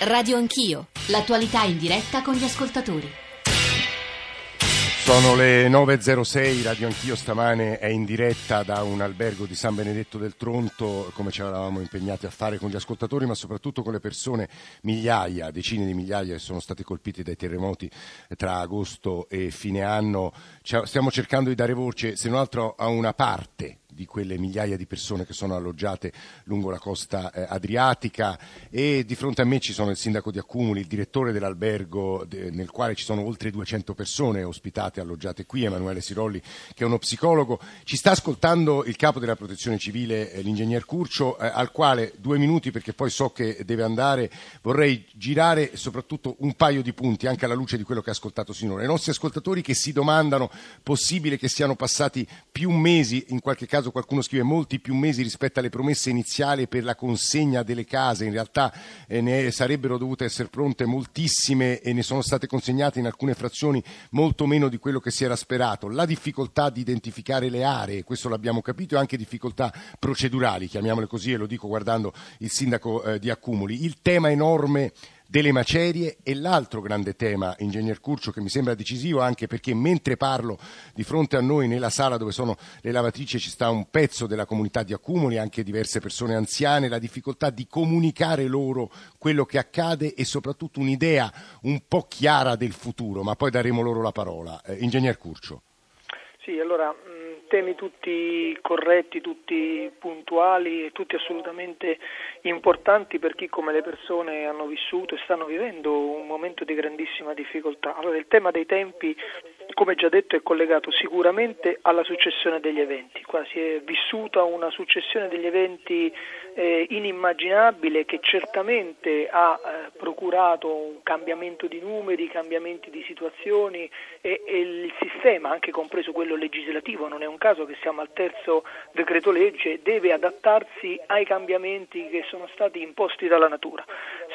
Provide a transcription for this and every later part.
Radio Anch'io, l'attualità in diretta con gli ascoltatori. Sono le 9.06, Radio Anch'io stamane è in diretta da un albergo di San Benedetto del Tronto, come ci eravamo impegnati a fare con gli ascoltatori, ma soprattutto con le persone, migliaia, decine di migliaia che sono state colpite dai terremoti tra agosto e fine anno. Stiamo cercando di dare voce, se non altro, a una parte di quelle migliaia di persone che sono alloggiate lungo la costa eh, adriatica e di fronte a me ci sono il sindaco di Accumuli, il direttore dell'albergo de, nel quale ci sono oltre 200 persone ospitate, alloggiate qui, Emanuele Sirolli che è uno psicologo. Ci sta ascoltando il capo della protezione civile, eh, l'ingegner Curcio, eh, al quale due minuti perché poi so che deve andare, vorrei girare soprattutto un paio di punti anche alla luce di quello che ha ascoltato sinora. I nostri ascoltatori che si domandano possibile che siano passati più mesi, in qualche caso caso qualcuno scrive molti più mesi rispetto alle promesse iniziali per la consegna delle case, in realtà eh, ne sarebbero dovute essere pronte moltissime e ne sono state consegnate in alcune frazioni molto meno di quello che si era sperato. La difficoltà di identificare le aree, questo l'abbiamo capito, e anche difficoltà procedurali, chiamiamole così e lo dico guardando il sindaco eh, di Accumuli. Il tema enorme delle macerie e l'altro grande tema, ingegner Curcio, che mi sembra decisivo anche perché mentre parlo di fronte a noi nella sala dove sono le lavatrici ci sta un pezzo della comunità di accumuli, anche diverse persone anziane, la difficoltà di comunicare loro quello che accade e soprattutto un'idea un po' chiara del futuro, ma poi daremo loro la parola. Eh, ingegner Curcio. Sì, allora temi tutti corretti, tutti puntuali e tutti assolutamente importanti per chi come le persone hanno vissuto e stanno vivendo un momento di grandissima difficoltà. Allora il tema dei tempi come già detto è collegato sicuramente alla successione degli eventi, qua si è vissuta una successione degli eventi eh, inimmaginabile che certamente ha eh, procurato un cambiamento di numeri, cambiamenti di situazioni e, e, il sistema, anche compreso quello legislativo, non è un caso che siamo al terzo decreto legge, deve adattarsi ai cambiamenti che sono stati imposti dalla natura.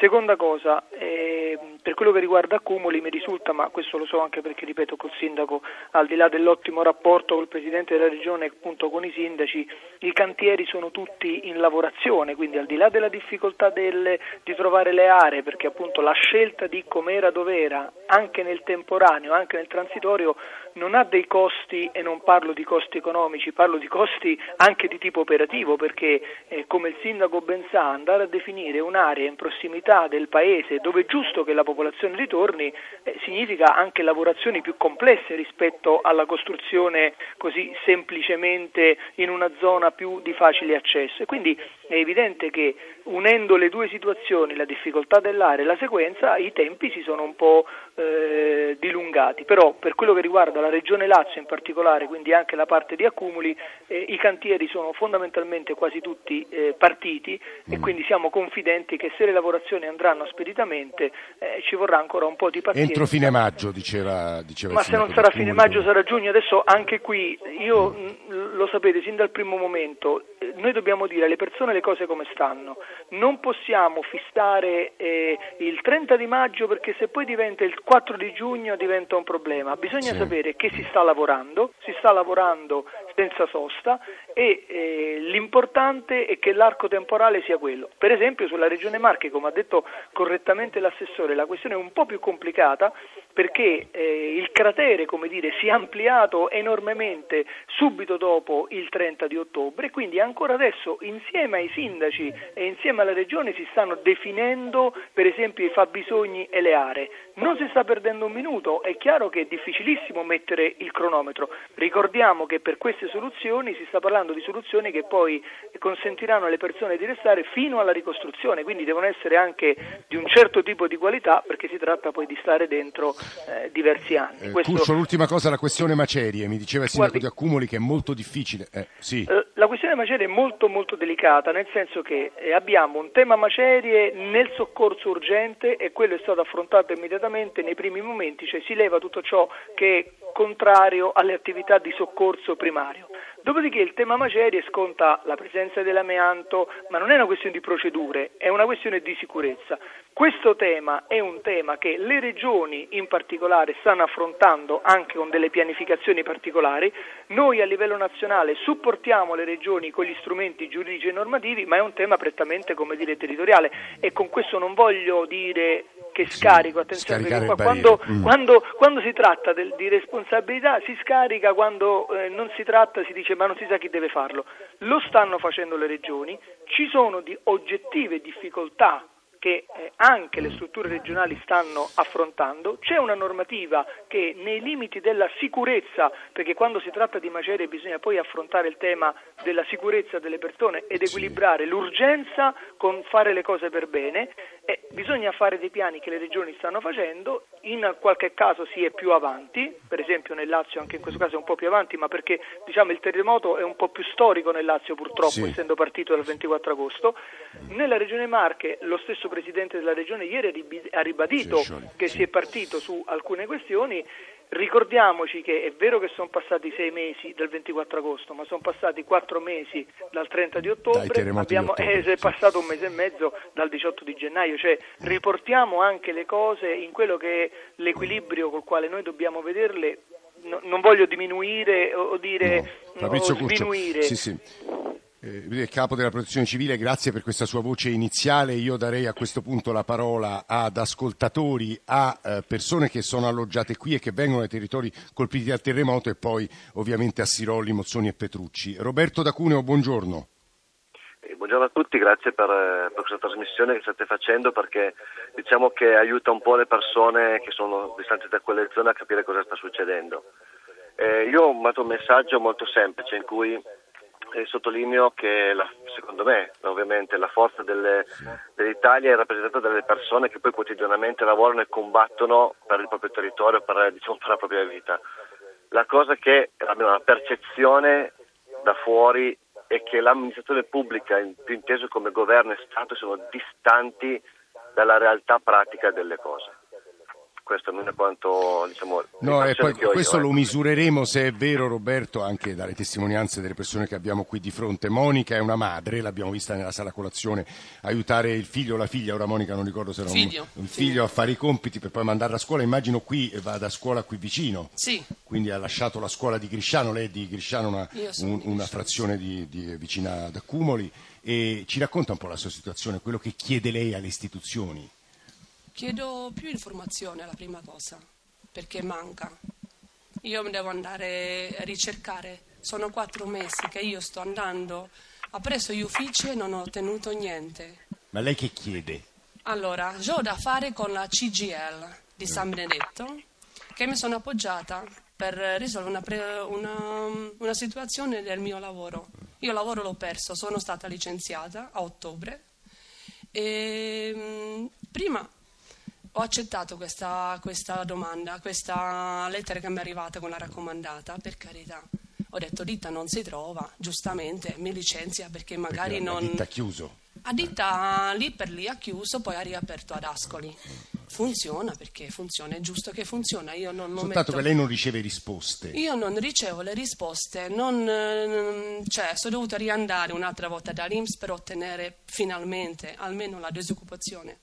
Seconda cosa, eh, per quello che riguarda accumuli mi risulta, ma questo lo so anche perché ripeto col sindaco, al di là dell'ottimo rapporto col Presidente della Regione e appunto con i sindaci, i cantieri sono tutti in lavorazione, quindi al di là della difficoltà del, di trovare le aree, perché appunto la scelta di com'era dov'era, anche nel temporaneo, anche nel transitorio, non ha dei costi e non parlo di costi economici, parlo di costi anche di tipo operativo, perché eh, come il sindaco ben sa, andare a definire un'area in prossimità del paese dove è giusto che la popolazione ritorni eh, significa anche lavorazioni più complesse rispetto alla costruzione così semplicemente in una zona più di facile accesso. E quindi è evidente che unendo le due situazioni, la difficoltà dell'area e la sequenza, i tempi si sono un po' eh, dilungati. Però per quello che riguarda la regione Lazio in particolare, quindi anche la parte di accumuli, eh, i cantieri sono fondamentalmente quasi tutti eh, partiti e mm. quindi siamo confidenti che se le lavorazioni andranno speditamente eh, ci vorrà ancora un po' di pazienza. Entro fine maggio, diceva, diceva Ma se non sarà fine maggio sarà giugno, adesso anche qui, io mm. lo sapete sin dal primo momento, eh, noi dobbiamo dire alle persone le cose come stanno, non possiamo fissare eh, il 30 di maggio perché se poi diventa il 4 di giugno diventa un problema, bisogna sì. sapere che si sta lavorando, si sta lavorando senza sosta e eh, l'importante è che l'arco temporale sia quello. Per esempio sulla Regione Marche, come ha detto correttamente l'assessore, la questione è un po' più complicata perché eh, il cratere dire, si è ampliato enormemente subito dopo il 30 di ottobre, quindi ancora adesso insieme ai sindaci e insieme alla Regione si stanno definendo per esempio i fabbisogni e le aree. Non si sta perdendo un minuto, è chiaro che è difficilissimo mettere il cronometro. Ricordiamo che per queste soluzioni si sta parlando di soluzioni che poi consentiranno alle persone di restare fino alla ricostruzione, quindi devono essere anche di un certo tipo di qualità perché si tratta poi di stare dentro eh, diversi anni. Eh, Questo... Curcio, l'ultima cosa, la questione macerie, mi diceva il sindaco Guardi, di Accumuli che è molto difficile. Eh, sì. eh, la questione macerie è molto molto delicata, nel senso che eh, abbiamo un tema macerie nel soccorso urgente e quello è stato affrontato immediatamente nei primi momenti, cioè si leva tutto ciò che è contrario alle attività di soccorso primario. Dopodiché il tema macerie sconta la presenza dell'amianto, ma non è una questione di procedure, è una questione di sicurezza. Questo tema è un tema che le regioni in particolare stanno affrontando anche con delle pianificazioni particolari. Noi a livello nazionale supportiamo le regioni con gli strumenti giuridici e normativi, ma è un tema prettamente come dire, territoriale e con questo non voglio dire che scarico, attenzione, perché quando, mm. quando, quando, si tratta del, di responsabilità si scarica, quando eh, non si tratta si dice ma non si sa chi deve farlo. Lo stanno facendo le regioni, ci sono di oggettive difficoltà che eh, anche le strutture regionali stanno affrontando, c'è una normativa che nei limiti della sicurezza, perché quando si tratta di macerie bisogna poi affrontare il tema della sicurezza delle persone ed equilibrare l'urgenza con fare le cose per bene, eh, bisogna fare dei piani che le regioni stanno facendo, in qualche caso si è più avanti, per esempio nel Lazio anche in questo caso è un po' più avanti, ma perché diciamo, il terremoto è un po' più storico nel Lazio purtroppo, sì. essendo partito dal 24 agosto. Nella regione Marche lo stesso Presidente della Regione ieri ha ribadito che si è partito su alcune questioni. Ricordiamoci che è vero che sono passati sei mesi dal 24 agosto, ma sono passati quattro mesi dal 30 di ottobre, abbiamo, di ottobre eh, è passato un mese e mezzo dal 18 di gennaio, cioè riportiamo anche le cose in quello che è l'equilibrio col quale noi dobbiamo vederle, no, non voglio diminuire o, dire no. o diminuire. Sì, sì eh, capo della protezione civile, grazie per questa sua voce iniziale. Io darei a questo punto la parola ad ascoltatori, a eh, persone che sono alloggiate qui e che vengono dai territori colpiti dal terremoto e poi ovviamente a Sirolli, Mozzoni e Petrucci. Roberto da Cuneo, buongiorno. Eh, buongiorno a tutti, grazie per, eh, per, questa trasmissione che state facendo perché diciamo che aiuta un po' le persone che sono distanti da quelle zone a capire cosa sta succedendo. Eh, io ho mandato un messaggio molto semplice in cui e sottolineo che la, secondo me ovviamente la forza delle, dell'Italia è rappresentata dalle persone che poi quotidianamente lavorano e combattono per il proprio territorio, per, diciamo, per la propria vita. La cosa che abbiamo una percezione da fuori è che l'amministrazione pubblica, più inteso come governo e Stato, sono distanti dalla realtà pratica delle cose questo non è quanto diciamo no, e poi questo io, lo eh. misureremo se è vero Roberto anche dalle testimonianze delle persone che abbiamo qui di fronte. Monica è una madre l'abbiamo vista nella sala colazione aiutare il figlio o la figlia. Ora Monica non ricordo se era figlio, un, un figlio, a fare i compiti per poi mandarla a scuola. Immagino qui va a scuola qui vicino. Sì. quindi ha lasciato la scuola di Grisciano lei è di Grisciano una, un, di una frazione di, di, vicina ad Accumoli. E ci racconta un po' la sua situazione quello che chiede lei alle istituzioni Chiedo più informazione alla prima cosa, perché manca. Io devo andare a ricercare, sono quattro mesi che io sto andando, ho preso gli uffici e non ho ottenuto niente. Ma lei che chiede? Allora, ho da fare con la CGL di San Benedetto, che mi sono appoggiata per risolvere una, pre, una, una situazione del mio lavoro. Io il lavoro l'ho perso, sono stata licenziata a ottobre e mm, prima ho accettato questa, questa, domanda, questa lettera che mi è arrivata con la raccomandata, per carità. Ho detto ditta non si trova, giustamente mi licenzia perché magari perché non... ditta chiuso. A ditta lì per lì ha chiuso, poi ha riaperto ad Ascoli. Funziona perché funziona, è giusto che funziona. Io non, non Soltanto metto... che lei non riceve risposte. Io non ricevo le risposte, non, eh, cioè sono dovuta riandare un'altra volta dall'Inps per ottenere finalmente almeno la disoccupazione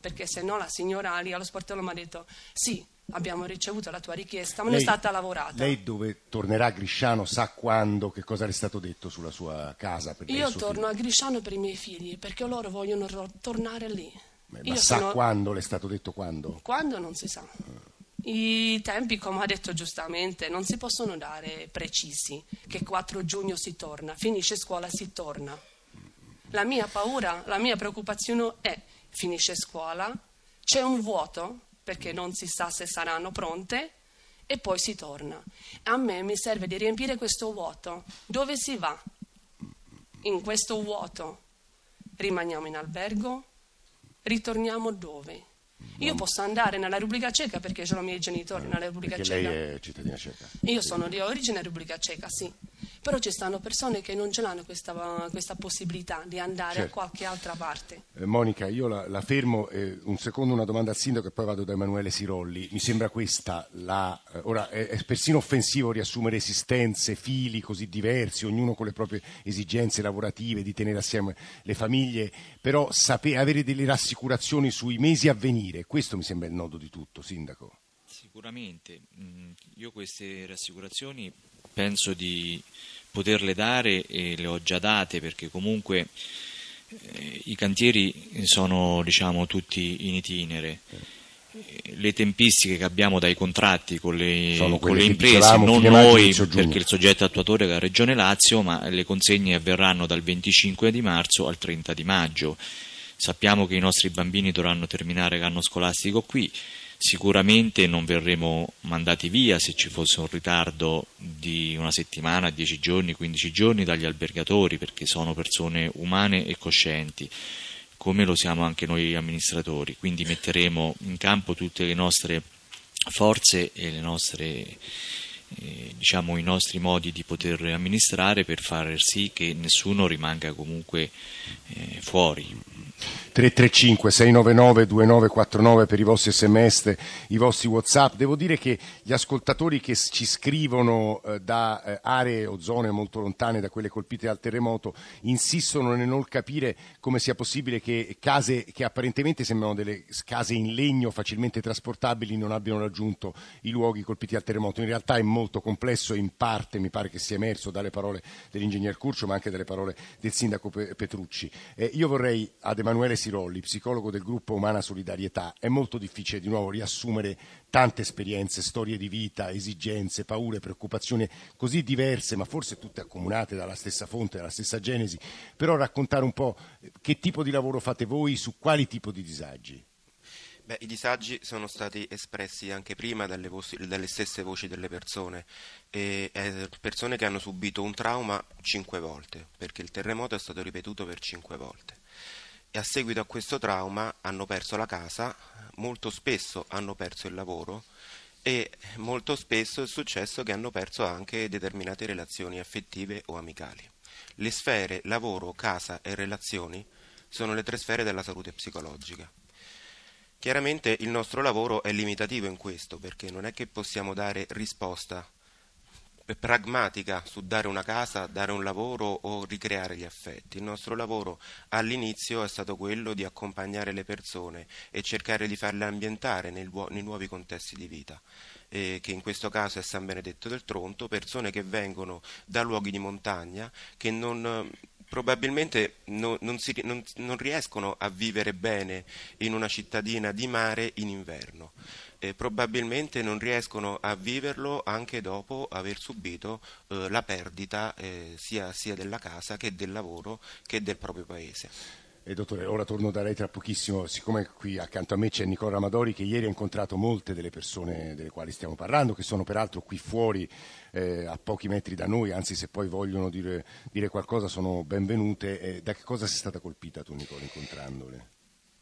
perché se no la signora lì allo sportello mi ha detto sì, abbiamo ricevuto la tua richiesta, ma non è stata lavorata. Lei dove tornerà a Grisciano sa quando, che cosa le è stato detto sulla sua casa? Io torno figlio. a Grisciano per i miei figli, perché loro vogliono ro- tornare lì. Beh, ma sa sono... quando le è stato detto quando? Quando non si sa. I tempi, come ha detto giustamente, non si possono dare precisi, che 4 giugno si torna, finisce scuola si torna. La mia paura, la mia preoccupazione è finisce scuola, c'è un vuoto perché non si sa se saranno pronte e poi si torna. A me mi serve di riempire questo vuoto. Dove si va? In questo vuoto rimaniamo in albergo? Ritorniamo dove? Io posso andare nella Repubblica Ceca perché sono i miei genitori nella Repubblica perché Ceca. Lei è cittadina ceca. Io sono di origine Repubblica Ceca, sì. Però ci stanno persone che non ce l'hanno questa, questa possibilità di andare certo. a qualche altra parte. Eh, Monica, io la, la fermo eh, un secondo una domanda al sindaco e poi vado da Emanuele Sirolli. Mi sembra questa la, eh, ora è, è, persino offensivo riassumere esistenze, fili così diversi, ognuno con le proprie esigenze lavorative, di tenere assieme le famiglie, però sape, avere delle rassicurazioni sui mesi a venire, questo mi sembra il nodo di tutto, sindaco. Sicuramente, mm, io queste rassicurazioni penso di poterle dare e le ho già date perché comunque eh, i cantieri sono diciamo, tutti in itinere. Le tempistiche che abbiamo dai contratti con le, con le imprese, non noi perché il soggetto attuatore è la Regione Lazio, ma le consegne avverranno dal 25 di marzo al 30 di maggio. Sappiamo che i nostri bambini dovranno terminare l'anno scolastico qui, Sicuramente non verremo mandati via se ci fosse un ritardo di una settimana, 10 giorni, 15 giorni dagli albergatori perché sono persone umane e coscienti come lo siamo anche noi amministratori, quindi metteremo in campo tutte le nostre forze e nostre, eh, diciamo, i nostri modi di poter amministrare per far sì che nessuno rimanga comunque eh, fuori. 335 699 2949 per i vostri sms, i vostri whatsapp. Devo dire che gli ascoltatori che ci scrivono eh, da eh, aree o zone molto lontane da quelle colpite dal terremoto insistono nel non capire come sia possibile che case che apparentemente sembrano delle case in legno facilmente trasportabili non abbiano raggiunto i luoghi colpiti dal terremoto. In realtà è molto complesso e in parte mi pare che sia emerso dalle parole dell'ingegner Curcio ma anche dalle parole del sindaco Petrucci. Eh, io vorrei ad Emanuele Sirolli, psicologo del gruppo Umana Solidarietà, è molto difficile di nuovo riassumere tante esperienze, storie di vita, esigenze, paure, preoccupazioni così diverse, ma forse tutte accomunate dalla stessa fonte, dalla stessa genesi, però raccontare un po' che tipo di lavoro fate voi, su quali tipo di disagi. Beh, I disagi sono stati espressi anche prima dalle, voci, dalle stesse voci delle persone, e, eh, persone che hanno subito un trauma cinque volte, perché il terremoto è stato ripetuto per cinque volte e a seguito a questo trauma hanno perso la casa, molto spesso hanno perso il lavoro e molto spesso è successo che hanno perso anche determinate relazioni affettive o amicali. Le sfere lavoro, casa e relazioni sono le tre sfere della salute psicologica. Chiaramente il nostro lavoro è limitativo in questo perché non è che possiamo dare risposta pragmatica su dare una casa, dare un lavoro o ricreare gli affetti. Il nostro lavoro all'inizio è stato quello di accompagnare le persone e cercare di farle ambientare nei, nei nuovi contesti di vita. Eh, che in questo caso è San Benedetto del Tronto, persone che vengono da luoghi di montagna, che non, probabilmente non, non, si, non, non, riescono a vivere bene in una cittadina di mare in inverno eh, probabilmente non riescono a viverlo anche dopo aver subito eh, la perdita eh, sia, sia della casa che del lavoro che del proprio paese. Eh, dottore, ora torno da lei tra pochissimo, siccome qui accanto a me c'è Nicola Ramadori che ieri ha incontrato molte delle persone delle quali stiamo parlando, che sono peraltro qui fuori eh, a pochi metri da noi, anzi se poi vogliono dire, dire qualcosa sono benvenute. Eh, da che cosa sei stata colpita tu Nicola incontrandole?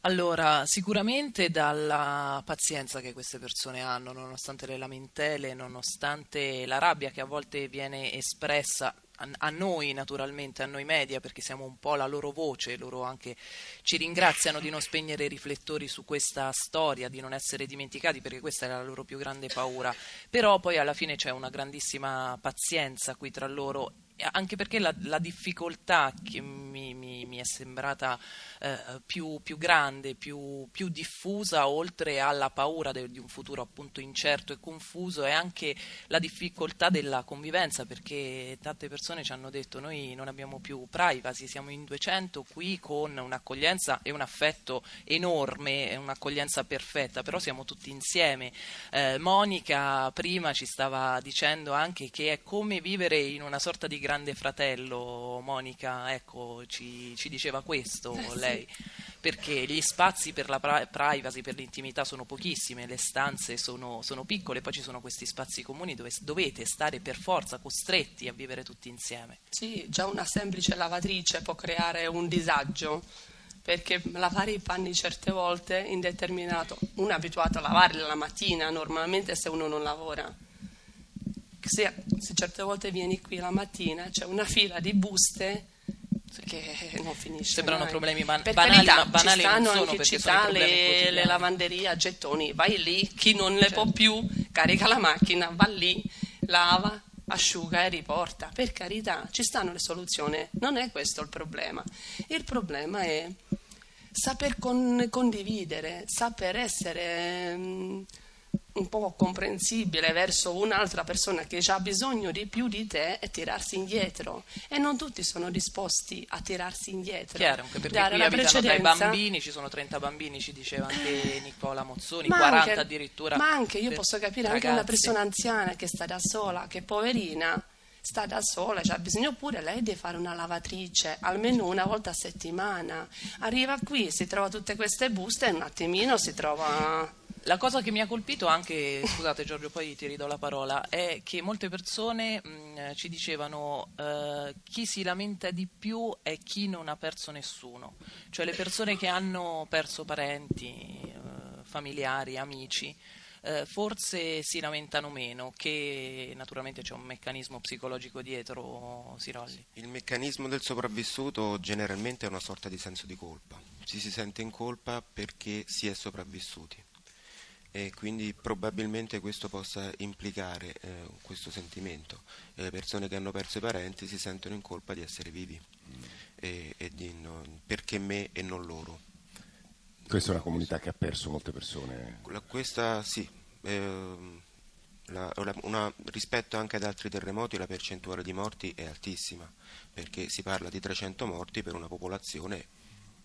Allora, sicuramente dalla pazienza che queste persone hanno, nonostante le lamentele, nonostante la rabbia che a volte viene espressa a noi naturalmente, a noi media, perché siamo un po' la loro voce, loro anche ci ringraziano di non spegnere i riflettori su questa storia, di non essere dimenticati, perché questa era la loro più grande paura. Però poi alla fine c'è una grandissima pazienza qui tra loro anche perché la, la difficoltà che mi, mi, mi è sembrata eh, più, più, grande, più, più, diffusa, oltre alla paura de, di un futuro appunto incerto e confuso, è anche la difficoltà della convivenza, perché tante persone ci hanno detto noi non abbiamo più privacy, siamo in 200 qui con un'accoglienza e un affetto enorme, un'accoglienza perfetta, però siamo tutti insieme. Eh, Monica prima ci stava dicendo anche che è come vivere in una sorta di grande fratello, Monica, ecco, ci, ci diceva questo eh, lei, sì. perché gli spazi per la privacy, per l'intimità sono pochissime, le stanze sono, sono, piccole, poi ci sono questi spazi comuni dove dovete stare per forza costretti a vivere tutti insieme. Sì, già una semplice lavatrice può creare un disagio perché lavare i panni certe volte indeterminato, uno è abituato a lavarli la mattina normalmente se uno non lavora se, se certe volte vieni qui la mattina c'è una fila di buste che non finisce Sembrano mai. problemi ban- per banali, carità, ma banali ci stanno sono, anche perché città, le, le lavanderie a gettoni. Vai lì chi non le può Certo. più carica la macchina va lì lava asciuga e riporta. Per carità ci stanno le soluzioni. Non è questo il problema. Il problema è saper con- condividere saper essere mm, un po' comprensibile verso un'altra persona che ha bisogno di più di te e tirarsi indietro e non tutti sono disposti a tirarsi indietro Chiaro, anche perché dare qui abitano dai bambini, ci sono 30 bambini, ci diceva anche Nicola Mozzoni, ma 40 anche, addirittura. ma anche io posso capire anche una ragazzi. persona anziana che sta da sola che poverina sta da sola, ha bisogno pure lei di fare una lavatrice almeno una volta a settimana. Arriva qui, si trova tutte queste buste e un attimino si trova La cosa che mi ha colpito anche, scusate Giorgio, poi ti ridò la parola, è che molte persone mh, ci dicevano eh, chi si lamenta di più è chi non ha perso nessuno, cioè le persone che hanno perso parenti, eh, familiari, amici. eh, forse si lamentano meno, che naturalmente c'è un meccanismo psicologico dietro, Sirolli. Il meccanismo del sopravvissuto generalmente è una sorta di senso di colpa. Ci si sente in colpa perché si è sopravvissuti e quindi probabilmente questo possa implicare eh, questo sentimento. E le persone che hanno perso i parenti si sentono in colpa di essere vivi e, e di non- perché me e non loro. Questa è una comunità che ha perso molte persone. Questa sì, ehm, la- la- una- rispetto anche ad altri terremoti la percentuale di morti è altissima, perché si parla di 300 morti per una popolazione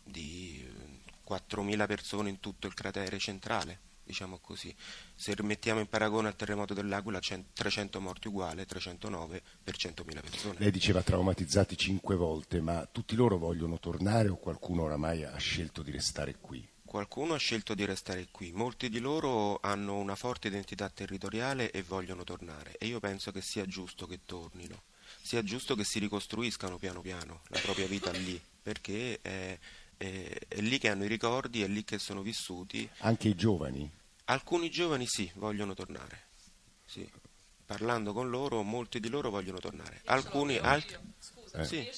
di eh, 4.000 persone in tutto il cratere centrale, diciamo così. Se rimettiamo in paragone al terremoto dell'Aquila, c'è 300 morti uguale, 309 per 100.000 persone. Lei diceva traumatizzati cinque volte, ma tutti loro vogliono tornare o qualcuno oramai ha scelto di restare qui? Qualcuno ha scelto di restare qui, molti di loro hanno una forte identità territoriale e vogliono tornare e io penso che sia giusto che tornino, sia giusto che si ricostruiscano piano piano la propria vita lì, perché è, è- è lì che hanno i ricordi, è lì che sono vissuti. Anche i giovani? Alcuni giovani sì, vogliono tornare, sì. parlando con loro molti di loro vogliono tornare, alcuni altri... Eh. Sì.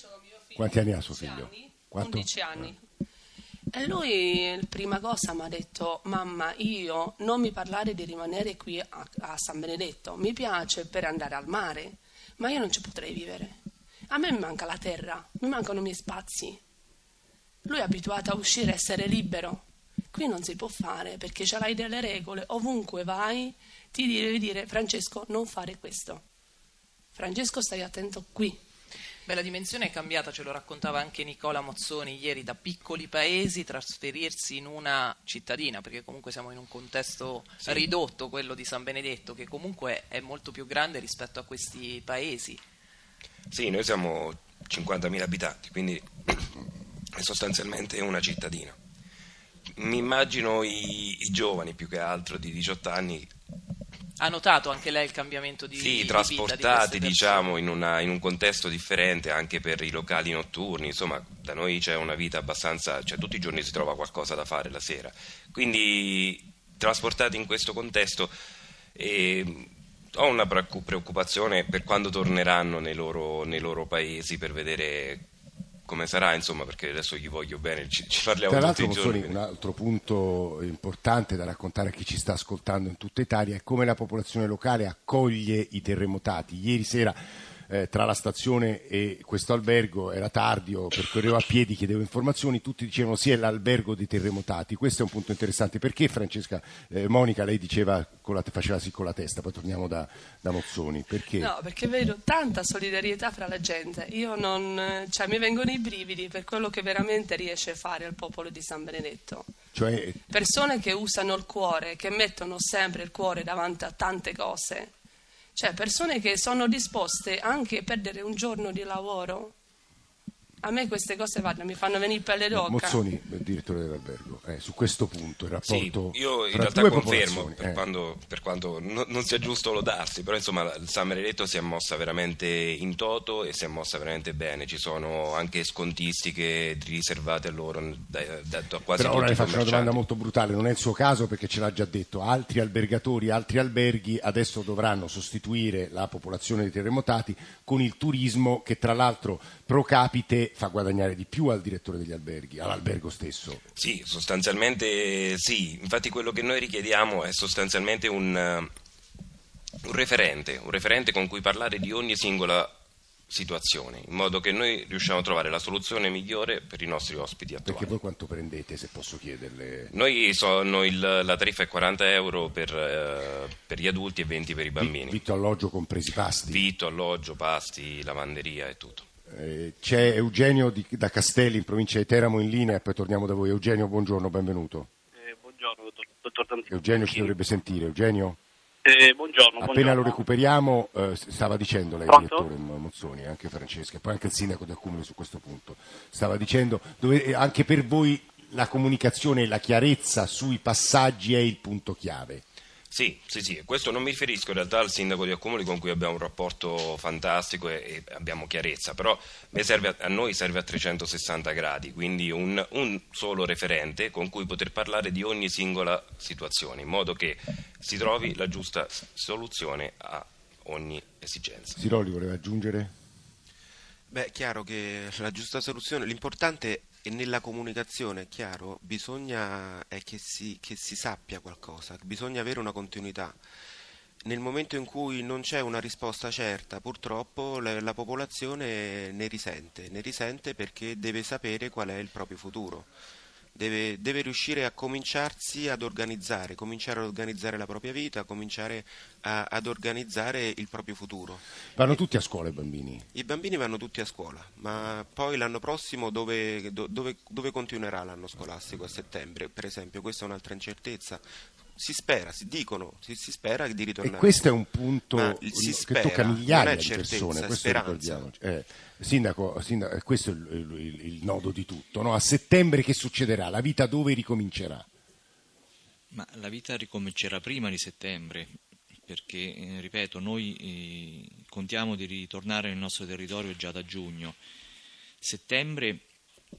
Quanti anni ha suo figlio? Quanto? 11 anni. E lui, la prima cosa, mi ha detto: Mamma, io non mi parlare di rimanere qui a, a San Benedetto. Mi piace per andare al mare, ma io non ci potrei vivere. A me mi manca la terra, mi mancano i miei spazi. Lui è abituato a uscire e essere libero. Qui non si può fare perché ce l'hai delle regole. Ovunque vai, ti devi dire: Francesco, non fare questo. Francesco, stai attento qui. Beh, la dimensione è cambiata, ce lo raccontava anche Nicola Mozzoni ieri, da piccoli paesi trasferirsi in una cittadina, perché comunque siamo in un contesto ridotto, quello di San Benedetto, che comunque è molto più grande rispetto a questi paesi. Sì, noi siamo 50.000 abitanti, quindi è sostanzialmente una cittadina. Mi immagino i, i giovani più che altro di 18 anni, Ha notato anche lei il cambiamento di, di sì, di trasportati persone? diciamo in, una- in un contesto differente anche per i locali notturni, insomma da noi c'è una vita abbastanza, cioè tutti i giorni si trova qualcosa da fare la sera. Quindi trasportati in questo contesto eh, ho una preoccu- preoccupazione per quando torneranno nei loro, nei loro paesi per vedere come sarà, insomma, perché adesso gli voglio bene, ci, ci parliamo Tra tutti i giorni. Mozzoni, un quindi- altro punto importante da raccontare a chi ci sta ascoltando in tutta Italia è come la popolazione locale accoglie i terremotati. Ieri sera eh, tra la stazione e questo albergo era tardi, io percorrevo a piedi, chiedevo informazioni, tutti dicevano sì è l'albergo dei terremotati. Questo è un punto interessante. Perché Francesca, eh, Monica, lei diceva, con la, faceva sì con la testa, poi torniamo da, da Mozzoni. Perché? No, perché vedo tanta solidarietà fra la gente. Io non, cioè, mi vengono i brividi per quello che veramente riesce a fare il popolo di San Benedetto. Cioè, Persone che usano il cuore, che mettono sempre il cuore davanti a tante cose. Cioè, persone che sono disposte anche a perdere un giorno di lavoro A me queste cose guarda, mi fanno venire pelle d'oca. Mozzoni, direttore dell'albergo, eh, su questo punto il rapporto Sì, io in realtà due confermo, per, eh. quando- per quanto no- non sia giusto lodarsi, però insomma il San Benedetto si è mossa veramente in toto e si è mossa veramente bene, ci sono anche scontistiche riservate a loro da, da- da quasi Però ora le faccio una domanda molto brutale, non è il suo caso perché ce l'ha già detto, altri albergatori, altri alberghi adesso dovranno sostituire la popolazione dei terremotati con il turismo che tra l'altro pro capite fa guadagnare di più al direttore degli alberghi, all'albergo stesso. Sì, sostanzialmente sì, infatti quello che noi richiediamo è sostanzialmente un, eh, un referente, un referente con cui parlare di ogni singola situazione, in modo che noi riusciamo a trovare la soluzione migliore per i nostri ospiti attuali. Perché voi quanto prendete, se posso chiederle? Noi sono il- la tariffa è 40 euro per, eh, per gli adulti e 20 per i bambini. Vitto, alloggio, compresi i pasti. Vitto, alloggio, pasti, lavanderia e tutto. Eh, c'è Eugenio di- da Castelli in provincia di Teramo in linea e poi torniamo da voi. Eugenio, buongiorno, benvenuto. Eh, buongiorno, dottor, Tanzini. Eugenio ci dovrebbe sentire. Eugenio? Eh, buongiorno, Appena buongiorno. lo recuperiamo, eh, stava dicendo lei, Pronto? direttore Mo- Mozzoni, e anche Francesca, e poi anche il sindaco di Accumuli su questo punto, stava dicendo dove, eh, anche per voi la comunicazione e la chiarezza sui passaggi è il punto chiave. Sì, sì, sì, questo non mi riferisco in realtà al sindaco di Accumuli con cui abbiamo un rapporto fantastico e, e abbiamo chiarezza, però a, a noi serve a 360 gradi, quindi un, un solo referente con cui poter parlare di ogni singola situazione, in modo che si trovi la giusta soluzione a ogni esigenza. Siroli voleva aggiungere? Beh, è chiaro che la giusta soluzione, l'importante è nella comunicazione, è chiaro, bisogna è che si, che si sappia qualcosa, bisogna avere una continuità. Nel momento in cui non c'è una risposta certa, purtroppo la, la popolazione ne risente, ne risente perché deve sapere qual è il proprio futuro. Deve, deve riuscire a cominciarsi ad organizzare, cominciare ad organizzare la propria vita, cominciare a- ad organizzare il proprio futuro. Vanno tutti a scuola i bambini. I bambini vanno tutti a scuola, ma poi l'anno prossimo dove, do- dove- dove continuerà l'anno scolastico? A settembre, per esempio, questa è un'altra incertezza. Si spera, si dicono, si, si spera di E ritornare. questo è un punto Ma si che spera, tocca non migliaia di persone, è questo speranza. ricordiamoci. Eh, sindaco, sindaco, eh, questo è il, il- il nodo di tutto. no? A settembre che succederà? La vita dove ricomincerà? Ma la vita ricomincerà prima di settembre, perché, eh, ripeto, noi eh, contiamo di ritornare nel nostro territorio già da giugno. Settembre,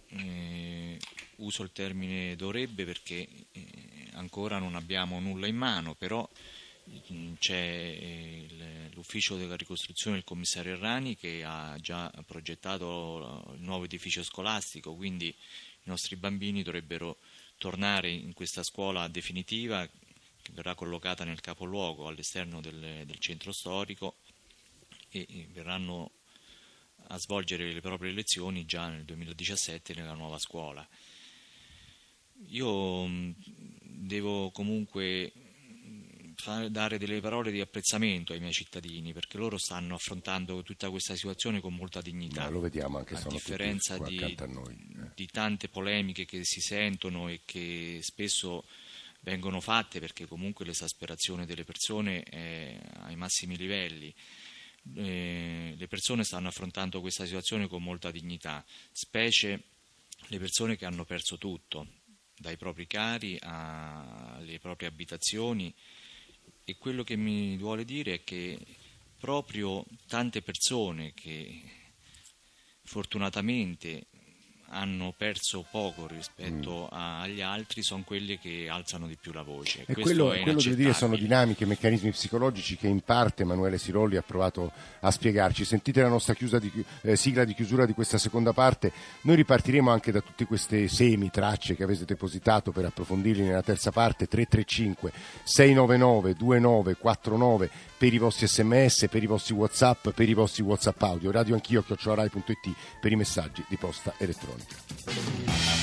eh, uso il termine dovrebbe perché eh, ancora non abbiamo nulla in mano, però mm, c'è eh, l'ufficio della ricostruzione del commissario Errani che ha già progettato il nuovo edificio scolastico, quindi i nostri bambini dovrebbero tornare in questa scuola definitiva che verrà collocata nel capoluogo all'esterno del, del centro storico e verranno a svolgere le proprie lezioni già nel 2017 nella nuova scuola. Io mh, devo comunque fa- dare delle parole di apprezzamento ai miei cittadini perché loro stanno affrontando tutta questa situazione con molta dignità. Ma lo vediamo anche a differenza di, a noi. eh. di tante polemiche che si sentono e che spesso vengono fatte perché comunque l'esasperazione delle persone è ai massimi livelli. Eh, le persone stanno affrontando questa situazione con molta dignità, specie le persone che hanno perso tutto, dai propri cari alle proprie abitazioni. E quello che mi vuole dire è che proprio tante persone che fortunatamente hanno perso poco rispetto a- agli altri sono quelle che alzano di più la voce. E Questo quello, è quello deve dire sono dinamiche, meccanismi psicologici che in parte Emanuele Sirolli ha provato a spiegarci. Sentite la nostra chiusa di eh, sigla di chiusura di questa seconda parte. Noi ripartiremo anche da tutte queste semi, tracce che avete depositato per approfondirli nella terza parte. 335 699 2949 per i vostri sms, per i vostri whatsapp, per i vostri whatsapp audio. Radio anch'io, chiocciorai.it per i messaggi di posta elettronica. Beyond.